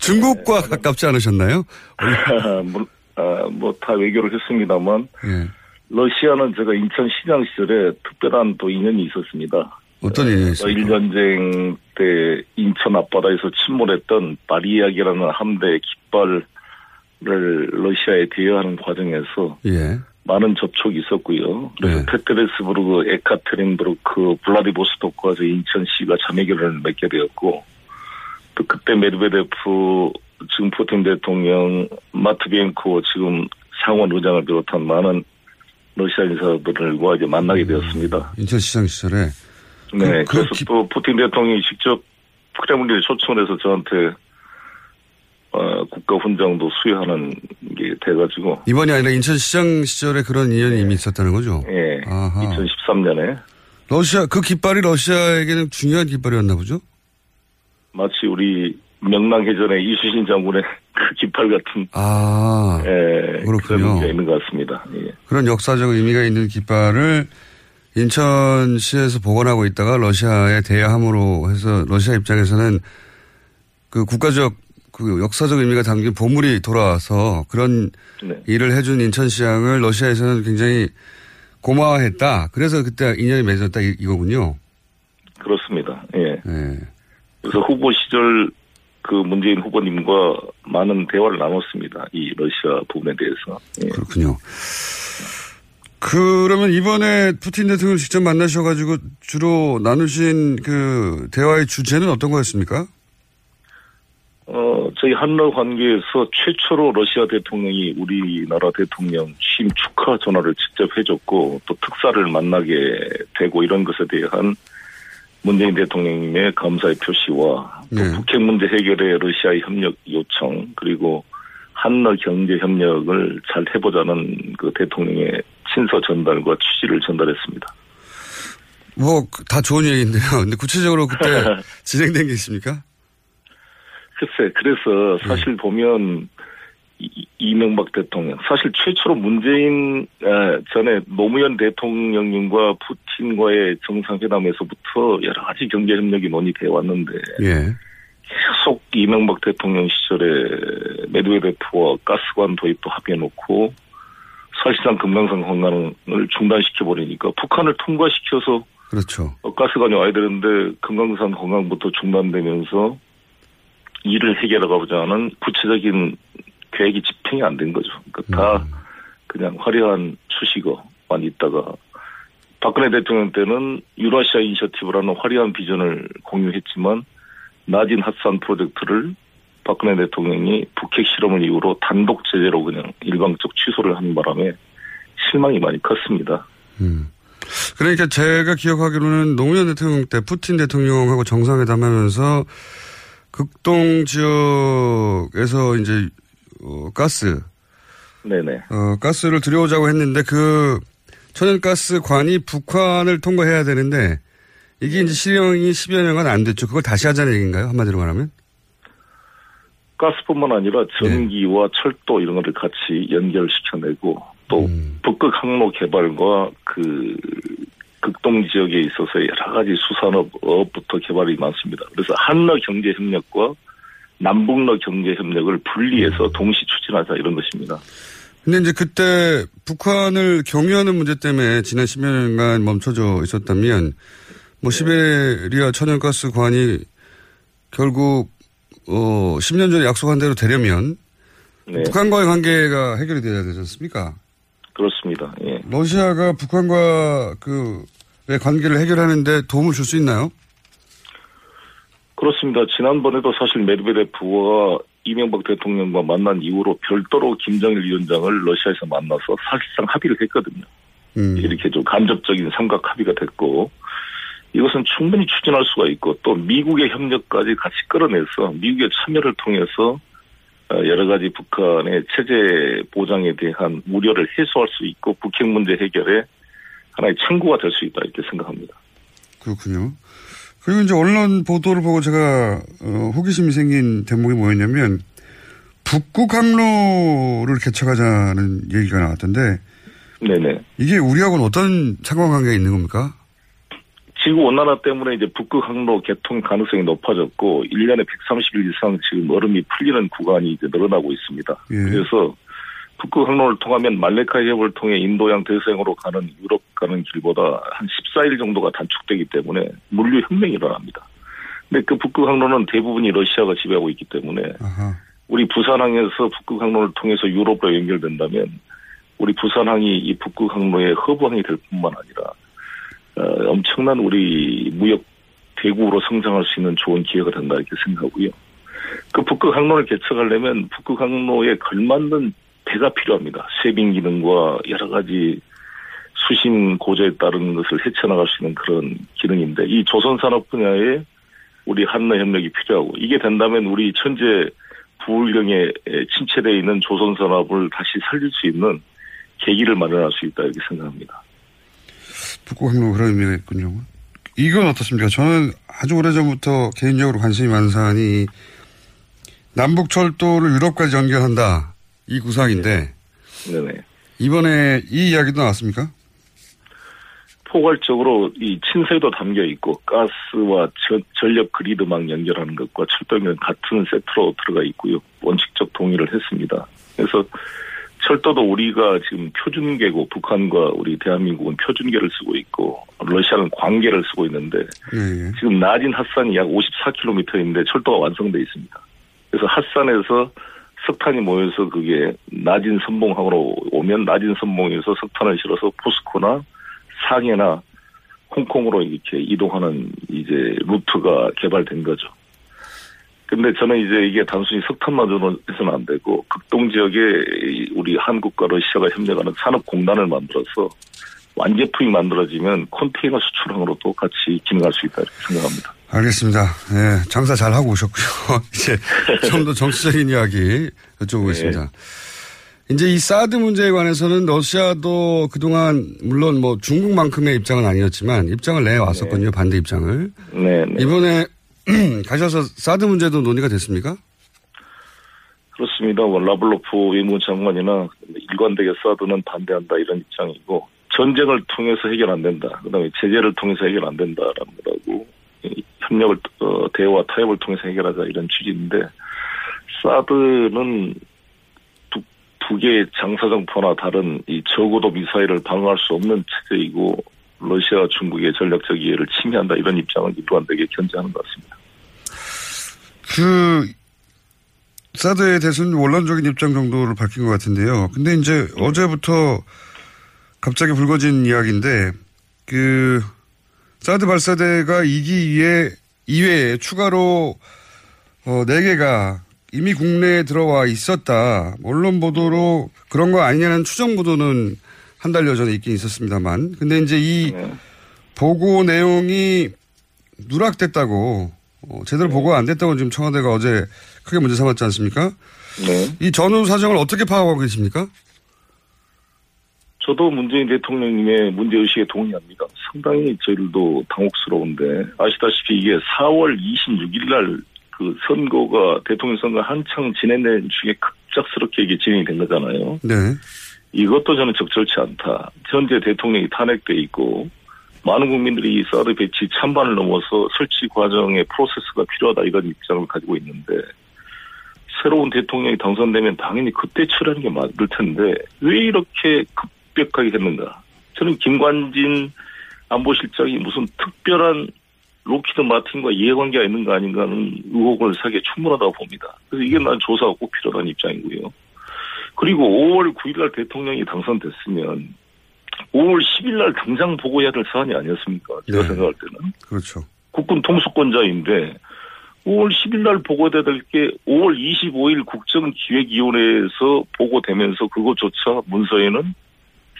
중국과 네. 가깝지 않으셨나요? 뭐, 아, 뭐, 다 외교를 했습니다만. 네. 러시아는 제가 인천 시장 시절에 특별한 또 인연이 있었습니다. 어떤 일이 있습니까? 일전쟁 때 인천 앞바다에서 침몰했던 바리약이라는 함대 깃발을 러시아에 대여하는 과정에서 예. 많은 접촉이 있었고요. 그래서 네. 페테르스부르크, 에카테린부르크, 블라디보스토크와 저 인천시가 자매결연을 맺게 되었고 또 그때 메드베데프 지금 푸틴 대통령, 마트비엔코 지금 상원 의장을 비롯한 많은 러시아 인사들과 이제 만나게 되었습니다. 인천시장 시절에 네, 그, 그래서 또 푸틴 대통령이 직접 크렘린에 초청을 해서 저한테 어, 국가 훈장도 수여하는 게 돼가지고 이번이 아니라 인천시장 시절에 그런 인연이 이미 있었다는 거죠. 예, 아하. 2013년에 러시아 그 깃발이 러시아에게는 중요한 깃발이었나 보죠. 마치 우리 명랑 해전의 이수신 장군의 그 깃발 같은 아 예, 그렇군요. 그런 의미가 있는 것 같습니다. 예. 그런 역사적 의미가 있는 깃발을 인천시에서 복원하고 있다가 러시아에 대여함으로 해서 러시아 입장에서는 그 국가적 그 역사적 의미가 담긴 보물이 돌아와서 그런 네. 일을 해준 인천시장을 러시아에서는 굉장히 고마워했다. 그래서 그때 인연이 맺었다 이, 이거군요. 그렇습니다. 예. 네. 그래서 후보 시절 그 문재인 후보님과 많은 대화를 나눴습니다. 이 러시아 부분에 대해서. 예. 그렇군요. 그러면 이번에 푸틴 대통령 을 직접 만나셔가지고 주로 나누신 그 대화의 주제는 어떤 거였습니까? 어, 저희 한러 관계에서 최초로 러시아 대통령이 우리나라 대통령 취임 축하 전화를 직접 해줬고 또 특사를 만나게 되고 이런 것에 대한 문재인 대통령님의 감사의 표시와 또 네. 북핵 문제 해결에 러시아의 협력 요청 그리고 한러 경제 협력을 잘 해보자는 그 대통령의 친서 전달과 취지를 전달했습니다. 뭐 다 좋은 얘기인데요. 근데 구체적으로 그때 진행된 게 있습니까? 글쎄, 그래서 사실 보면 이- 이명박 대통령, 사실 최초로 문재인 에, 전에 노무현 대통령님과 푸틴과의 정상회담에서부터 여러 가지 경제 협력이 논의되어 왔는데 예. 계속 이명박 대통령 시절에 메드웨데프와 가스관 도입도 합의해놓고 사실상 금강산 관광을 중단시켜 버리니까 북한을 통과시켜서 그렇죠. 어, 가스관이 와야 되는데 금강산 관광부터 중단되면서 이를 해결하고자 하는 구체적인 계획이 집행이 안 된 거죠. 그러니까 다 그냥 화려한 수식어만 있다가 박근혜 대통령 때는 유라시아 이니셔티브라는 화려한 비전을 공유했지만 낮은 핫산 프로젝트를 박근혜 대통령이 북핵 실험을 이후로 단독 제재로 그냥 일방적 취소를 하는 바람에 실망이 많이 컸습니다. 그러니까 제가 기억하기로는 노무현 대통령 때 푸틴 대통령하고 정상회담하면서 극동 지역에서 이제 어, 가스 네네. 어, 가스를 들여오자고 했는데 그 천연가스 관이 북한을 통과해야 되는데 이게 이제 실형이 10여 년간 안 됐죠. 그걸 다시 하자는 얘기인가요? 한마디로 말하면? 가스뿐만 아니라 전기와 철도 이런 거를 같이 연결시켜내고 또 북극 항로 개발과 그 극동 지역에 있어서 여러 가지 수산업 업부터 개발이 많습니다. 그래서 한러 경제 협력과 남북러 경제 협력을 분리해서 동시 추진하자 이런 것입니다. 근데 이제 그때 북한을 경유하는 문제 때문에 지난 10여 년간 멈춰져 있었다면 뭐 시베리아 천연가스 관이 결국 어 10년 전에 약속한 대로 되려면 네. 북한과의 관계가 해결이 돼야 되지 않습니까? 그렇습니다. 예. 러시아가 북한과 그의 관계를 해결하는데 도움을 줄 수 있나요? 그렇습니다. 지난번에도 사실 메드베데프와 이명박 대통령과 만난 이후로 별도로 김정일 위원장을 러시아에서 만나서 사실상 합의를 했거든요. 이렇게 좀 간접적인 삼각 합의가 됐고 이것은 충분히 추진할 수가 있고 또 미국의 협력까지 같이 끌어내서 미국의 참여를 통해서 어, 여러 가지 북한의 체제 보장에 대한 우려를 해소할 수 있고 북핵 문제 해결에 하나의 창구가 될 수 있다 이렇게 생각합니다. 그렇군요. 그리고 이제 언론 보도를 보고 제가 어, 호기심이 생긴 대목이 뭐였냐면 북극 항로를 개척하자는 얘기가 나왔던데 네네. 이게 우리하고는 어떤 상관관계가 있는 겁니까? 지구 온난화 때문에 이제 북극 항로 개통 가능성이 높아졌고 1년에 130일 이상 지금 얼음이 풀리는 구간이 이제 늘어나고 있습니다. 예. 그래서 북극 항로를 통하면 말레카 해협을 통해 인도양 대서양으로 가는 유럽 가는 길보다 한 14일 정도가 단축되기 때문에 물류 혁명이 일어납니다. 근데 그 북극 항로는 대부분이 러시아가 지배하고 있기 때문에 우리 부산항에서 북극 항로를 통해서 유럽으로 연결된다면 우리 부산항이 이 북극 항로의 허브항이 될 뿐만 아니라 어, 엄청난 우리 무역 대국으로 성장할 수 있는 좋은 기회가 된다 이렇게 생각하고요. 그 북극 항로를 개척하려면 북극 항로에 걸맞는 배가 필요합니다. 쇄빙 기능과 여러 가지 수신 고조에 따른 것을 헤쳐나갈 수 있는 그런 기능인데 이 조선 산업 분야에 우리 한너 협력이 필요하고 이게 된다면 우리 천재 부울경에 침체되어 있는 조선 산업을 다시 살릴 수 있는 계기를 마련할 수 있다 이렇게 생각합니다. 북극 항로 그런 의미가 있군요. 이건 어떻습니까? 저는 아주 오래전부터 개인적으로 관심이 많은 사안이 남북철도를 유럽까지 연결한다. 이 구상인데. 네네. 이번에 이 이야기도 나왔습니까? 포괄적으로 이 친세도 담겨 있고 가스와 저, 전력 그리드망 연결하는 것과 철도는 같은 세트로 들어가 있고요. 원칙적 동의를 했습니다. 그래서 철도도 우리가 지금 표준계고 북한과 우리 대한민국은 표준계를 쓰고 있고 러시아는 광계를 쓰고 있는데 네. 지금 낮은 핫산이 약 54km인데 철도가 완성돼 있습니다. 그래서 핫산에서 석탄이 모여서 그게 낮은 선봉항으로 오면 낮은 선봉에서 석탄을 실어서 포스코나 상해나 홍콩으로 이렇게 이동하는 이제 루트가 개발된 거죠. 근데 저는 이제 이게 단순히 석탄만으로 해서는 안 되고 극동 지역에 우리 한국과 러시아가 협력하는 산업공단을 만들어서 완제품이 만들어지면 컨테이너 수출항으로도 같이 기능할 수 있다 이렇게 생각합니다. 알겠습니다. 네, 장사 잘 하고 오셨고요. 이제 좀 더 정치적인 이야기 여쭤보겠습니다. 네. 이제 이 사드 문제에 관해서는 러시아도 그동안 물론 뭐 중국만큼의 입장은 아니었지만 입장을 내 왔었거든요. 네. 반대 입장을. 네, 네. 이번에 가셔서 사드 문제도 논의가 됐습니까? 그렇습니다. 뭐 라블로프 외무부 장관이나 일관되게 사드는 반대한다 이런 입장이고 전쟁을 통해서 해결 안 된다. 그다음에 제재를 통해서 해결 안 된다라는 거라고 협력을 어, 대화 타협을 통해서 해결하자 이런 취지인데 사드는 두, 두 개의 장사정포나 다른 이 저고도 미사일을 방어할 수 없는 체제이고 러시아와 중국의 전략적 이해를 침해한다 이런 입장을 일관되게 견제하는 것 같습니다. 그 사드에 대해서는 원론적인 입장 정도를 밝힌 것 같은데요. 근데 이제 네. 어제부터 갑자기 불거진 이야기인데 그 사드 발사대가 2기 이외에 추가로 어, 4개가 이미 국내에 들어와 있었다. 언론 보도로 그런 거 아니냐는 추정 보도는 한 달여 전에 있긴 있었습니다만. 근데 이제 이 네. 보고 내용이 누락됐다고 어, 제대로 네. 보고가 안 됐다고 지금 청와대가 어제 크게 문제 삼았지 않습니까? 네. 이 전후 사정을 어떻게 파악하고 계십니까? 저도 문재인 대통령님의 문제의식에 동의합니다. 상당히 저희들도 당혹스러운데 아시다시피 이게 4월 26일 날 그 선거가 대통령 선거 한창 진행된 중에 급작스럽게 이게 진행이 된 거잖아요. 네. 이것도 저는 적절치 않다. 현재 대통령이 탄핵돼 있고 많은 국민들이 이 사드 배치 찬반을 넘어서 설치 과정의 프로세스가 필요하다 이런 입장을 가지고 있는데 새로운 대통령이 당선되면 당연히 그때 처리하는 게 맞을 텐데 왜 이렇게 급 급격하게 됐는가. 저는 김관진 안보실장이 무슨 특별한 로키드 마틴과 이해관계가 있는 거 아닌가 하는 의혹을 사기에 충분하다고 봅니다. 그래서 이게 난 조사가 꼭 필요하다는 입장이고요. 그리고 5월 9일 날 대통령이 당선됐으면 5월 10일 날 당장 보고해야 될 사안이 아니었습니까? 제가 네. 생각할 때는. 그렇죠. 국군 통수권자인데 5월 10일 날 보고돼야 될 게 5월 25일 국정기획위원회에서 보고되면서 그것조차 문서에는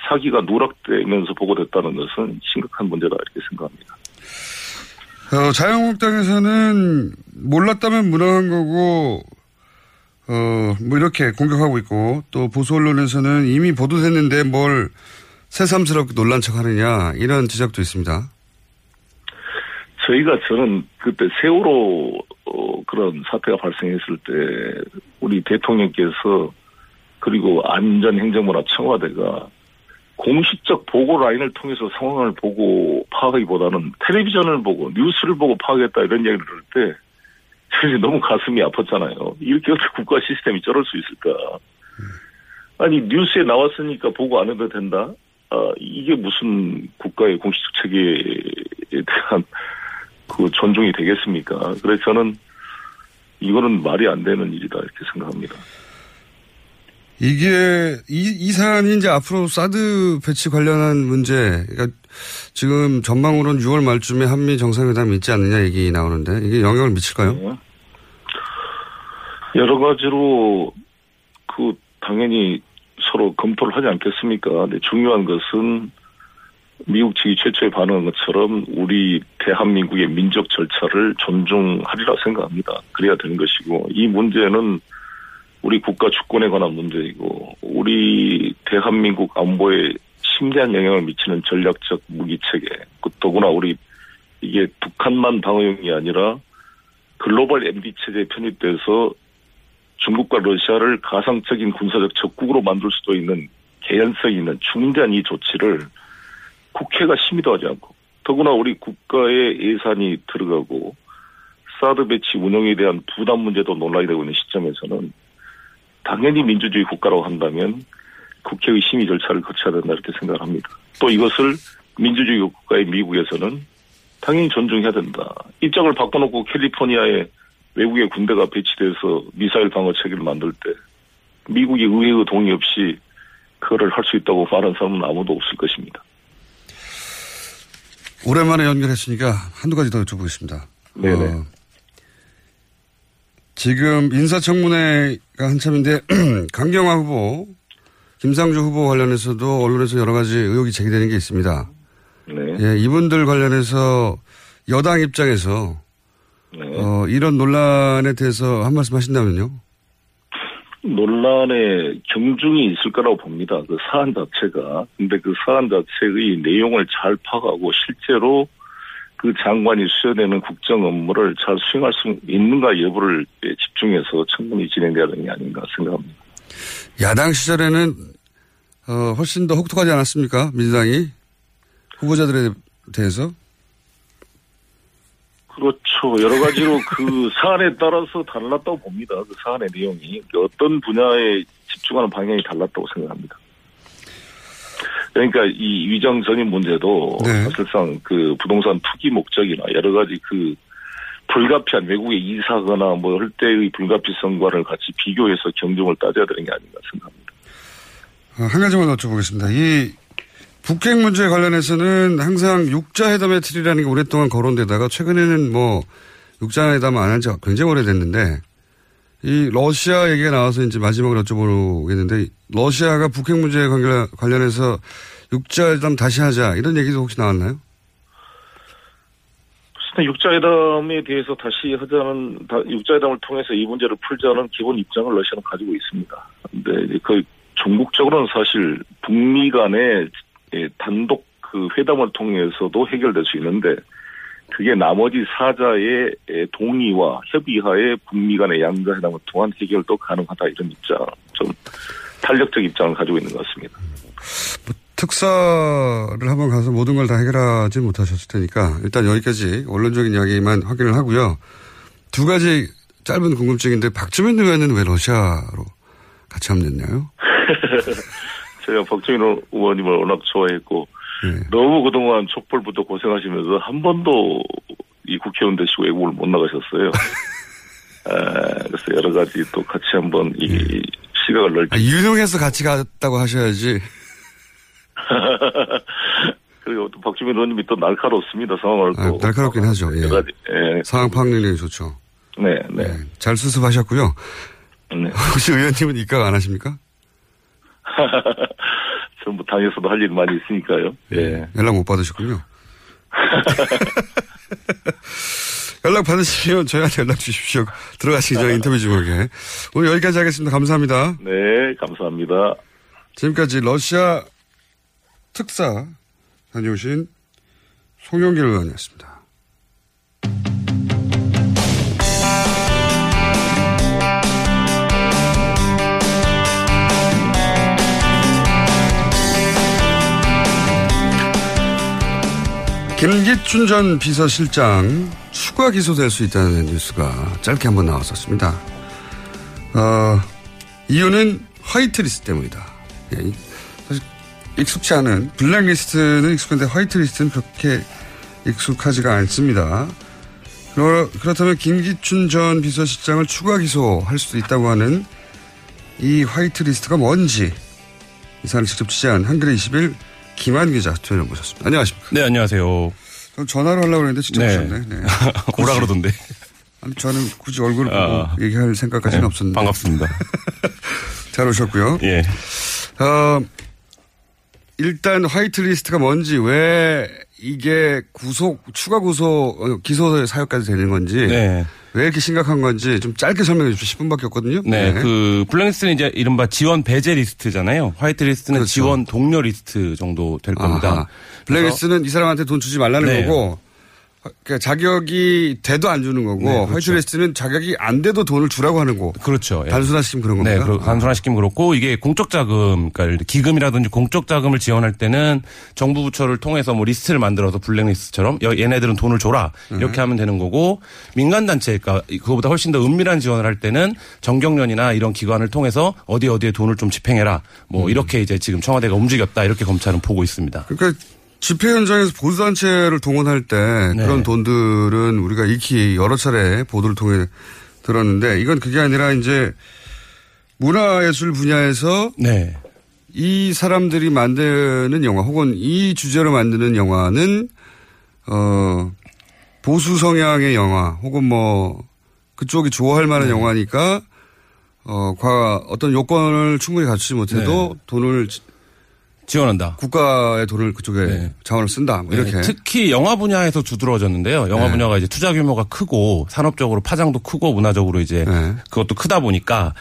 사기가 누락되면서 보고됐다는 것은 심각한 문제다 이렇게 생각합니다. 어, 자유한국당에서는 몰랐다면 무능한 거고 어, 뭐 이렇게 공격하고 있고 또 보수 언론에서는 이미 보도됐는데 뭘 새삼스럽게 놀란 척 하느냐 이런 지적도 있습니다. 저희가 저는 그때 세월호 어, 그런 사태가 발생했을 때 우리 대통령께서 그리고 안전행정부나 청와대가 공식적 보고 라인을 통해서 상황을 보고 파악하기보다는 텔레비전을 보고 뉴스를 보고 파악했다 이런 얘기를 들을 때 사실 너무 가슴이 아팠잖아요. 이렇게 어떻게 국가 시스템이 저럴 수 있을까. 아니 뉴스에 나왔으니까 보고 안 해도 된다. 아 이게 무슨 국가의 공식적 체계에 대한 그 존중이 되겠습니까? 그래서 저는 이거는 말이 안 되는 일이다 이렇게 생각합니다. 이게 이, 이 사안이 이제 앞으로 사드 배치 관련한 문제, 그러니까 지금 전망으로는 6월 말쯤에 한미 정상회담이 있지 않느냐 얘기 나오는데 이게 영향을 미칠까요? 네. 여러 가지로 그 당연히 서로 검토를 하지 않겠습니까? 근데 중요한 것은 미국 측이 최초에 반응한 것처럼 우리 대한민국의 민족 절차를 존중하리라 생각합니다. 그래야 되는 것이고 이 문제는 우리 국가 주권에 관한 문제이고 우리 대한민국 안보에 심대한 영향을 미치는 전략적 무기 체계. 그 더구나 우리 이게 북한만 방어용이 아니라 글로벌 MB 체제에 편입돼서 중국과 러시아를 가상적인 군사적 적국으로 만들 수도 있는 개연성 있는 중대한 이 조치를 국회가 심의도 하지 않고 더구나 우리 국가의 예산이 들어가고 사드 배치 운영에 대한 부담 문제도 논란이 되고 있는 시점에서는 당연히 민주주의 국가라고 한다면 국회의 심의 절차를 거쳐야 된다 이렇게 생각을 합니다. 또 이것을 민주주의 국가의 미국에서는 당연히 존중해야 된다. 입장을 바꿔놓고 캘리포니아에 외국의 군대가 배치돼서 미사일 방어 체계를 만들 때 미국이 의회의 동의 없이 그거를 할 수 있다고 말하는 사람은 아무도 없을 것입니다. 오랜만에 연결했으니까 한두 가지 더 여쭤보겠습니다. 네네. 어, 지금 인사청문회가 한참인데 강경화 후보, 김상조 후보 관련해서도 언론에서 여러 가지 의혹이 제기되는 게 있습니다. 네. 예, 이분들 관련해서 여당 입장에서 네. 어, 이런 논란에 대해서 한 말씀 하신다면요? 논란에 경중이 있을 거라고 봅니다. 그 사안 자체가. 근데 그 사안 자체의 내용을 잘 파악하고 실제로 그 장관이 수여되는 국정 업무를 잘 수행할 수 있는가 여부를 집중해서 청문이 진행돼야 되는 게 아닌가 생각합니다. 야당 시절에는 어, 훨씬 더 혹독하지 않았습니까? 민주당이 후보자들에 대해서 그렇죠. 여러 가지로 그 사안에 따라서 달랐다고 봅니다. 그 사안의 내용이 어떤 분야에 집중하는 방향이 달랐다고 생각합니다. 그러니까 이 위장 전입 문제도 네. 사실상 그 부동산 투기 목적이나 여러 가지 그 불가피한 외국에 이사거나 뭐 할 때의 불가피성과를 같이 비교해서 경중을 따져야 되는 게 아닌가 생각합니다. 어, 한 가지만 여쭤보겠습니다. 이 북핵 문제 관련해서는 항상 육자회담의 틀이라는 게 오랫동안 거론되다가 최근에는 뭐 육자회담 안 한 지 굉장히 오래됐는데 이 러시아 얘기가 나와서 이제 마지막으로 여쭤보겠는데 러시아가 북핵 관련- 관련해서 육자회담 다시 하자 이런 얘기도 혹시 나왔나요? 일단 육자회담에 대해서 다시 하자는 다- 육자회담을 통해서 이 문제를 풀자는 기본 입장을 러시아는 가지고 있습니다. 근데 그 종국적으로는 사실 북미 간의 예, 단독 그 회담을 통해서도 해결될 수 있는데 그게 나머지 사자의 예, 동의와 협의하에 북미 간의 양자 회담을 통한 해결도 가능하다 이런 입장 좀 탄력적 입장을 가지고 있는 것 같습니다. 특사를 한번 가서 모든 걸 다 해결하지 못하셨을 테니까 일단 여기까지 언론적인 이야기만 확인을 하고요. 두 가지 짧은 궁금증인데 박주민 의원은 왜 러시아로 같이 합류했나요? 제가 박정희 의원님을 워낙 좋아했고 너무 그동안 촛불부터 고생하시면서 한 번도 이 국회의원 되시고 외국을 못 나가셨어요. 아, 그래서 여러 가지 또 같이 한번 이 시각을 넓히 아, 유능해서 같이 갔다고 하셔야지. 그리고 또 박주민 의원님이 또 날카롭습니다 상황을 아, 또 날카롭긴 하죠. 예. 여러 가지 예. 상황 파악 능력이 좋죠. 네, 네. 잘 수습하셨고요. 네. 혹시 의원님은 입각 안 하십니까? 전부 당에서도 할 일 많이 있으니까요. 예. 연락 못 받으셨군요. 연락 받으시면 저희한테 연락 주십시오. 들어가시기 전에 인터뷰 좀 하게. 오늘 여기까지 하겠습니다. 감사합니다. 네, 감사합니다. 지금까지 러시아 특사 다녀오신 송영길 의원이었습니다. 김기춘 전 비서실장 추가 기소될 수 있다는 뉴스가 짧게 한번 나왔었습니다. 어, 이유는 화이트리스트 때문이다. 예, 이- 사실 익숙치 않은 블랙리스트는 익숙한데 화이트리스트는 그렇게 익숙하지가 않습니다. 그렇다면 김기춘 전 비서실장을 추가 기소할 수도 있다고 하는 이 화이트리스트가 뭔지 이 사안을 직접 취재한 한겨레 21 김완 기자 스튜디오에 모셨습니다. 안녕하십니까. 네, 안녕하세요. 전 전화로 하려고 했는데 직접 네. 오셨네. 네. 오라 그러던데. 아니, 저는 굳이 얼굴을 보고 아. 얘기할 생각까지는 네, 없었는데. 반갑습니다. 잘 오셨고요. 예. 어, 일단 화이트리스트가 뭔지 왜 이게 구속 추가 구속 어, 기소 사유까지 되는 건지 네. 왜 이렇게 심각한 건지 좀 짧게 설명해 주십시오. 10분밖에 없거든요. 네, 그 블랙리스트는 이제 이른바 지원 배제 리스트잖아요. 화이트 리스트는 지원 독려 리스트 정도 될 겁니다. 그렇죠. 아하. 블랙리스트는 이 사람한테 돈 주지 말라는 네. 거고 그러니까 자격이 돼도 안 주는 거고 네, 그렇죠. 화이트리스트는 자격이 안 돼도 돈을 주라고 하는 거. 그렇죠. 예. 단순화시키면 그런 네, 겁니다. 그러- 단순화시키면 그렇고 이게 공적 자금, 그러니까 기금이라든지 공적 자금을 지원할 때는 정부 부처를 통해서 뭐 리스트를 만들어서 블랙리스트처럼 여- 얘네들은 돈을 줘라 이렇게 음. 하면 되는 거고 민간 단체, 그러니까 그거보다 훨씬 더 은밀한 지원을 할 때는 전경련이나 이런 기관을 통해서 어디 어디에 돈을 좀 집행해라 뭐 음. 이렇게 이제 지금 청와대가 움직였다 이렇게 검찰은 보고 있습니다. 그러니까 집회 현장에서 보수단체를 동원할 때 네. 그런 돈들은 우리가 익히 여러 차례 보도를 통해 들었는데 이건 그게 아니라 이제 문화예술 분야에서 네. 이 사람들이 만드는 영화 혹은 이 주제로 만드는 영화는 어 보수 성향의 영화 혹은 뭐 그쪽이 좋아할 만한 영화니까 어 과 어떤 요건을 충분히 갖추지 못해도 돈을 지원한다. 국가의 돈을 그쪽에 자원을 쓴다. 뭐 이렇게. 네, 특히 영화 분야에서 두드러졌는데요. 영화 네. 분야가 이제 투자 규모가 크고 산업적으로 파장도 크고 문화적으로 이제 네. 그것도 크다 보니까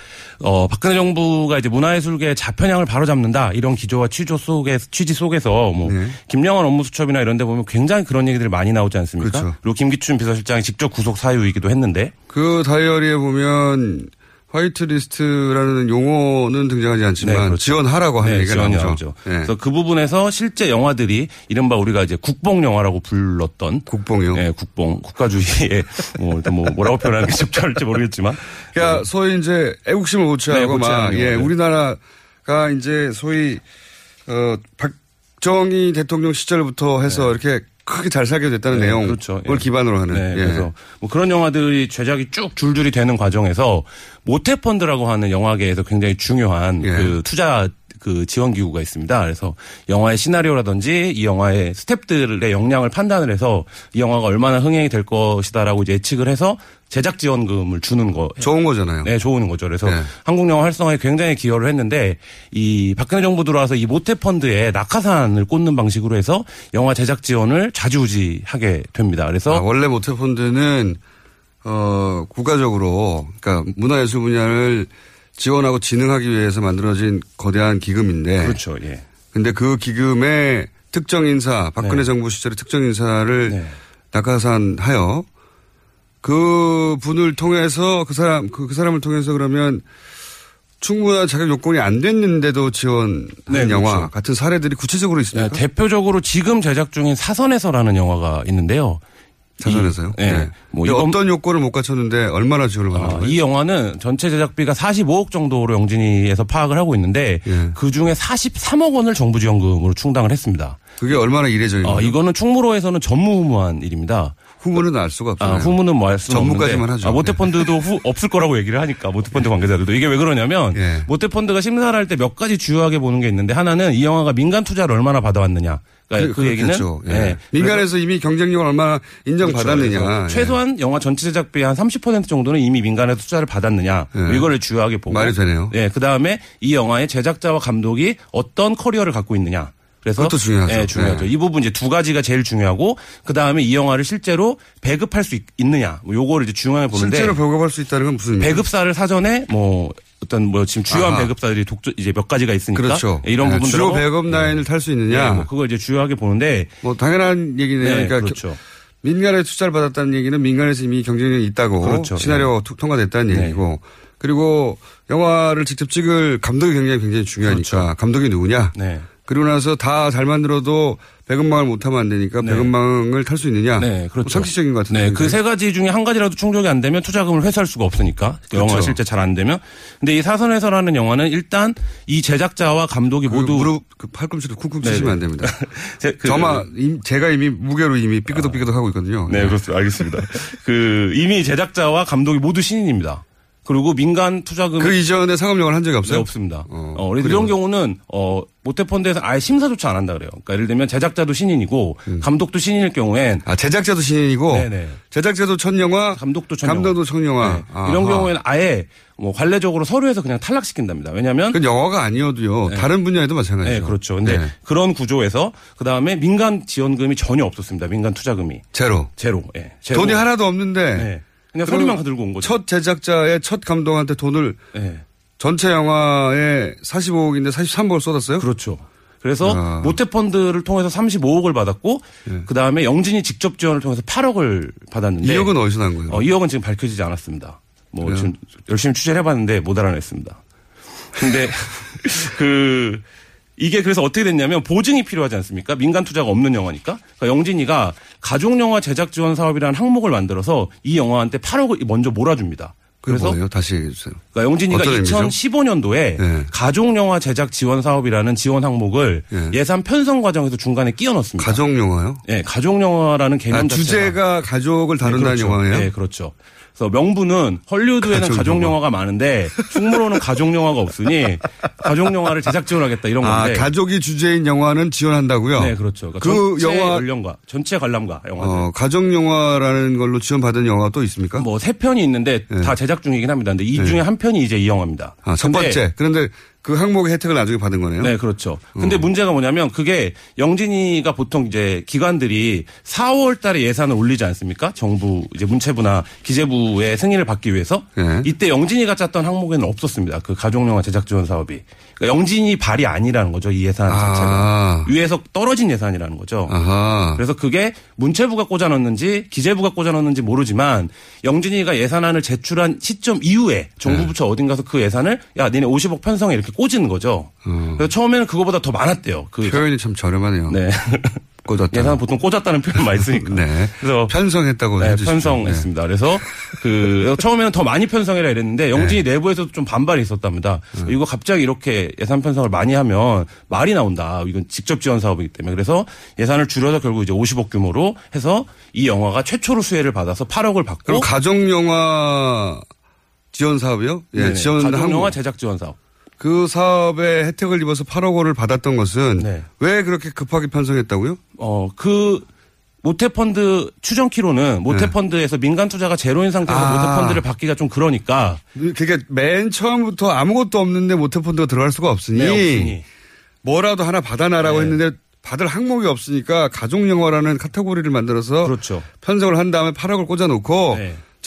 어 박근혜 정부가 이제 문화예술계의 자편향을 바로잡는다 이런 기조와 취조 속에 취지 속에서 뭐 네. 김영환 업무수첩이나 이런 데 보면 굉장히 그런 얘기들이 많이 나오지 않습니까? 그렇죠. 그리고 김기춘 비서실장이 직접 구속 사유이기도 했는데 그 다이어리에 보면 화이트 리스트라는 용어는 등장하지 않지만 네, 그렇죠. 지원하라고 하는 네, 얘기가 나오죠. 네. 그래서 그 부분에서 실제 영화들이 이른바 우리가 이제 국뽕 영화라고 불렀던 국뽕이요. 네, 국뽕 국가주의의 뭐 뭐 뭐라고 표현하는 게 적절할지 모르겠지만 그러니까 소위 이제 애국심을 고취하고 네, 막 예. 우리나라가 이제 소위 어 박정희 대통령 시절부터 해서 이렇게 크게 잘 살게 됐다는 네, 내용을 그렇죠. 예. 기반으로 하는 네, 예. 그래서 뭐 그런 영화들이 제작이 쭉 줄줄이 되는 과정에서 모태펀드라고 하는 영화계에서 굉장히 중요한 예. 그 투자 그 지원 기구가 있습니다. 그래서 영화의 시나리오라든지 이 영화의 스탭들의 역량을 판단을 해서 이 영화가 얼마나 흥행이 될 것이다라고 예측을 해서 제작 지원금을 주는 거 좋은 거잖아요. 네, 좋은 거죠. 그래서 네. 한국 영화 활성화에 굉장히 기여를 했는데 이 박근혜 정부 들어와서 이 모태 펀드에 낙하산을 꽂는 방식으로 해서 영화 제작 지원을 좌지우지하게 됩니다. 그래서 아, 원래 모태 펀드는 어 국가적으로 그러니까 문화예술 분야를 지원하고 진흥하기 위해서 만들어진 거대한 기금인데 그렇죠. 예. 근데 그 기금의 특정 인사 박근혜 네. 정부 시절의 특정 인사를 네. 낙하산하여 그 분을 통해서 그 사람 그, 그 사람을 통해서 그러면 충분한 자격 요건이 안 됐는데도 지원한 네, 영화 그렇죠. 같은 사례들이 구체적으로 있습니까? 네, 대표적으로 지금 제작 중인 사선에서라는 영화가 있는데요. 사선에서요? 이, 네. 네. 뭐 이건 어떤 요건을 못 갖췄는데 얼마나 지원을 받는 아, 거예요? 이 영화는 전체 제작비가 45억 정도로 영진이에서 파악을 하고 있는데 예. 그 중에 43억 원을 정부 지원금으로 충당을 했습니다. 그게 얼마나 이례적인 어, 거예요? 이거는 충무로에서는 전무후무한 일입니다. 후문은 알 수가 없어요. 아, 후문은 뭐 알 수는 전무까지만 하죠. 네. 아, 모태펀드도 후, 없을 거라고 얘기를 하니까 모태펀드 관계자들도 이게 왜 그러냐면 예. 모태펀드가 심사를 할 때 몇 가지 주요하게 보는 게 있는데 하나는 이 영화가 민간 투자를 얼마나 받아왔느냐. 그러니까 그, 얘기는 그렇겠죠. 예. 예. 민간에서 이미 경쟁력을 얼마나 인정받았느냐. 그렇죠. 예. 최소한 영화 전체 제작비의 한30% 정도는 이미 민간에서 투자를 받았느냐. 뭐 예. 이거를 주요하게 보고. 말이 되네요. 예. 그 다음에 이 영화의 제작자와 감독이 어떤 커리어를 갖고 있느냐. 그래서 그것도 중요하죠. 예, 중요하죠. 예. 이 부분 이제 두 가지가 제일 중요하고 그 다음에 이 영화를 실제로 배급할 수 있, 느냐 뭐 요거를 이제 중요하게 보는데 실제로 배급할 수 있다는 건 무슨 배급사를 사전에 뭐 어떤 뭐 지금 주요한 아하. 배급사들이 독점 이제 몇 가지가 있으니까 그렇죠. 예, 이런 예, 부분들 주요 배급 라인을 탈 수 있느냐. 뭐 그걸 이제 주요하게 보는데 뭐 당연한 얘기네요. 네, 그러니까 그렇죠. 겨- 민간에 투자를 받았다는 얘기는 민간에서 이미 경쟁력이 있다고 그렇죠. 시나리오 투- 통과됐다는 네. 얘기고 그리고 영화를 직접 찍을 감독의 경쟁이 굉장히 중요하니까 그렇죠. 감독이 누구냐 네. 그리고 나서 다 잘 만들어도 배급망을 못하면 안 되니까 배급망을 탈 수 있느냐? 네, 그렇죠. 뭐 상식적인 것 같은데. 네, 그 세 가지 중에 한 가지라도 충족이 안 되면 투자금을 회수할 수가 없으니까 그 영화가 그렇죠. 실제 잘 안 되면. 근데 이 사선에서라는 영화는 일단 이 제작자와 감독이 모두 무릎 그 팔꿈치로 쿡쿡 네, 치시면 네. 안 됩니다. 제- 그- 임- 제가 이미 무게로 이미 삐끄덕삐끄덕 하고 있거든요. 네, 그렇습니다. 알겠습니다. 그 이미 제작자와 감독이 모두 신인입니다. 그리고 민간 투자금 그 이전에 상업 영화를 한 적이 없어요? 네, 없습니다. 어, 그래요? 이런 경우는 어 모태펀드에서 아예 심사조차 안 한다 그래요. 그러니까 예를 들면 제작자도 신인이고 감독도 신인일 경우엔 아 제작자도 신인이고 네네. 제작자도 첫 영화, 감독도 첫 영화. 감독도 첫 영화. 네. 이런 경우에는 아예 뭐 관례적으로 서류에서 그냥 탈락시킨답니다. 왜냐하면 그 영화가 아니어도요. 다른 분야에도 마찬가지죠. 네, 그렇죠. 근데 네. 그런 구조에서 그 다음에 민간 지원금이 전혀 없었습니다. 민간 투자금이 제로. 제로. 예. 제로. 돈이 하나도 없는데 네. 그냥 서류만 들고 온 거죠. 첫 제작자의 첫 감독한테 돈을 네. 전체 영화에 45억인데 43억을 쏟았어요? 그렇죠. 그래서 아. 모태펀드를 통해서 35억을 받았고 그 다음에 영진이 직접 지원을 통해서 8억을 받았는데 2억은 어디서 난 거예요? 어, 2억은 지금 밝혀지지 않았습니다. 뭐? 지금 열심히 취재를 해봤는데 못 알아냈습니다. 근데 그 이게 그래서 어떻게 됐냐면 보증이 필요하지 않습니까? 민간 투자가 없는 영화니까. 그러니까 영진이가 가족 영화 제작 지원 사업이라는 항목을 만들어서 이 영화한테 8억을 먼저 몰아줍니다. 그래서 뭐예요? 다시 해주세요. 그러니까 영진이가 어떤 의미죠? 2015년도에 네. 가족 영화 제작 지원 사업이라는 지원 항목을 네. 예산 편성 과정에서 중간에 끼워 넣습니다. 가족 영화요? 예, 가족 영화라는 개념 아, 자체가 주제가 가족을 다룬다는 네, 그렇죠. 영화예요? 네, 그렇죠. 그래서 명분은 헐리우드에는 가족 가족, 영화. 영화가 많은데 충무로는 가족 영화가 없으니 가족 영화를 제작 지원하겠다 이런 아, 건데. 가족이 주제인 영화는 지원한다고요? 네, 그렇죠. 그러니까 그 전체 영화 연령과 전체 관람가 영화들. 어, 가족 영화라는 걸로 지원받은 영화가 또 있습니까? 뭐 세 편이 있는데 다 제작 중이긴 합니다. 근데 이 네. 중에 한 편이 이제 이 영화입니다. 아, 첫 번째. 그런데 그 항목의 혜택을 나중에 받은 거네요? 네, 그렇죠. 근데 어. 문제가 뭐냐면 그게 영진이가 보통 이제 기관들이 4월 달에 예산을 올리지 않습니까? 정부 이제 문체부나 기재부의 승인을 받기 위해서 네. 이때 영진이가 짰던 항목에는 없었습니다. 그 가족영화 제작 지원 사업이. 그러니까 영진이 발이 아니라는 거죠. 이 예산 자체가. 위에서 떨어진 예산이라는 거죠. 아하. 그래서 그게 문체부가 꽂아 넣는지 기재부가 꽂아 넣는지 모르지만 영진이가 예산안을 제출한 시점 이후에 정부 부처 어딘가서 그 예산을 야 니네 50억 편성해 이렇게 꽂은 거죠. 그래서 처음에는 그거보다 더 많았대요. 그 표현이 참 저렴하네요. 네. 꽂았다. 예산 보통 꽂았다는 표현 많이 쓰니까. 네. 그래서 편성했다고 네, 해주십시오. 편성했습니다. 그래서 그 처음에는 더 많이 편성해라 이랬는데 영진이 내부에서도 좀 반발이 있었답니다. 음. 이거 갑자기 이렇게 예산 편성을 많이 하면 말이 나온다. 이건 직접 지원 사업이기 때문에 그래서 예산을 줄여서 결국 이제 50억 규모로 해서 이 영화가 최초로 수혜를 받아서 8억을 받고 그럼 가족 영화 지원 사업이요? 예, 네네. 지원 가족. 영화 제작 지원 사업. 그 사업에 혜택을 입어서 8억 원을 받았던 것은 네. 왜 그렇게 급하게 편성했다고요? 어, 그 모태펀드 추정키로는 모태펀드에서 민간 투자가 제로인 상태에서 아. 모태펀드를 받기가 좀 그러니까 그게 맨 처음부터 아무것도 없는데 모태펀드가 들어갈 수가 없으니, 네, 없으니. 뭐라도 하나 받아놔라고 했는데 받을 항목이 없으니까 가족 영화라는 카테고리를 만들어서 그렇죠. 편성을 한 다음에 8억을 꽂아놓고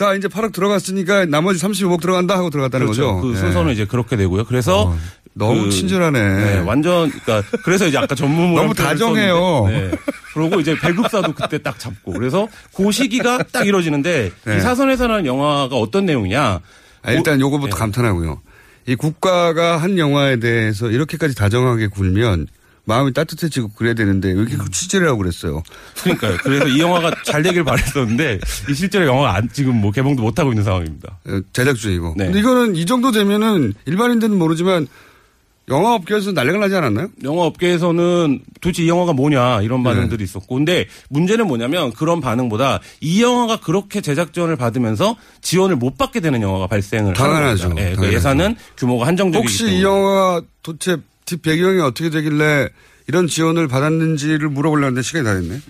자 이제 8억 들어갔으니까 나머지 35억 들어간다 하고 들어갔다는 그렇죠. 거죠. 그 예. 순서는 이제 그렇게 되고요. 그래서 어, 너무 그- 친절하네. 네, 완전 그러니까 그래서 이제 아까 전문으로 너무 다정해요. 네. 그리고 이제 배급사도 그때 딱 잡고 그래서 그 시기가 딱 이루어지는데 네. 이 사선에서는 영화가 어떤 내용이냐? 아, 일단 네. 요거부터 감탄하고요. 이 국가가 한 영화에 대해서 이렇게까지 다정하게 굴면 마음이 따뜻해지고 그래야 되는데 왜 이렇게 그 취재를 하고 그랬어요? 그러니까요. 그래서 이 영화가 잘 되길 바랬었는데 이 실제로 영화가 안, 지금 뭐 개봉도 못 하고 있는 상황입니다. 어, 제작 중이고. 네. 근데 이거는 이 정도 되면은 일반인들은 모르지만 영화 업계에서 난리가 나지 않았나요? 영화 업계에서는 도대체 이 영화가 뭐냐 이런 네. 반응들이 있었고 근데 문제는 뭐냐면 그런 반응보다 이 영화가 그렇게 제작 지원을 받으면서 지원을 못 받게 되는 영화가 발생을 당연하죠. 하는 겁니다. 예, 그. 예산은 규모가 한정적이기 혹시 때문에 이 영화가 도대체 뒷 배경이 어떻게 되길래 이런 지원을 받았는지를 물어보려는데 시간이 다 됐네.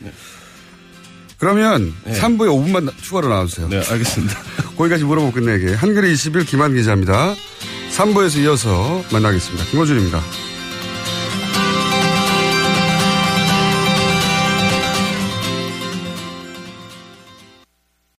그러면 네. 3부에 5분만 추가로 나와주세요. 네, 알겠습니다. 거기까지 물어보고 끝내게. 한겨레 20일 김한 기자입니다. 3부에서 이어서 만나겠습니다. 김호준입니다.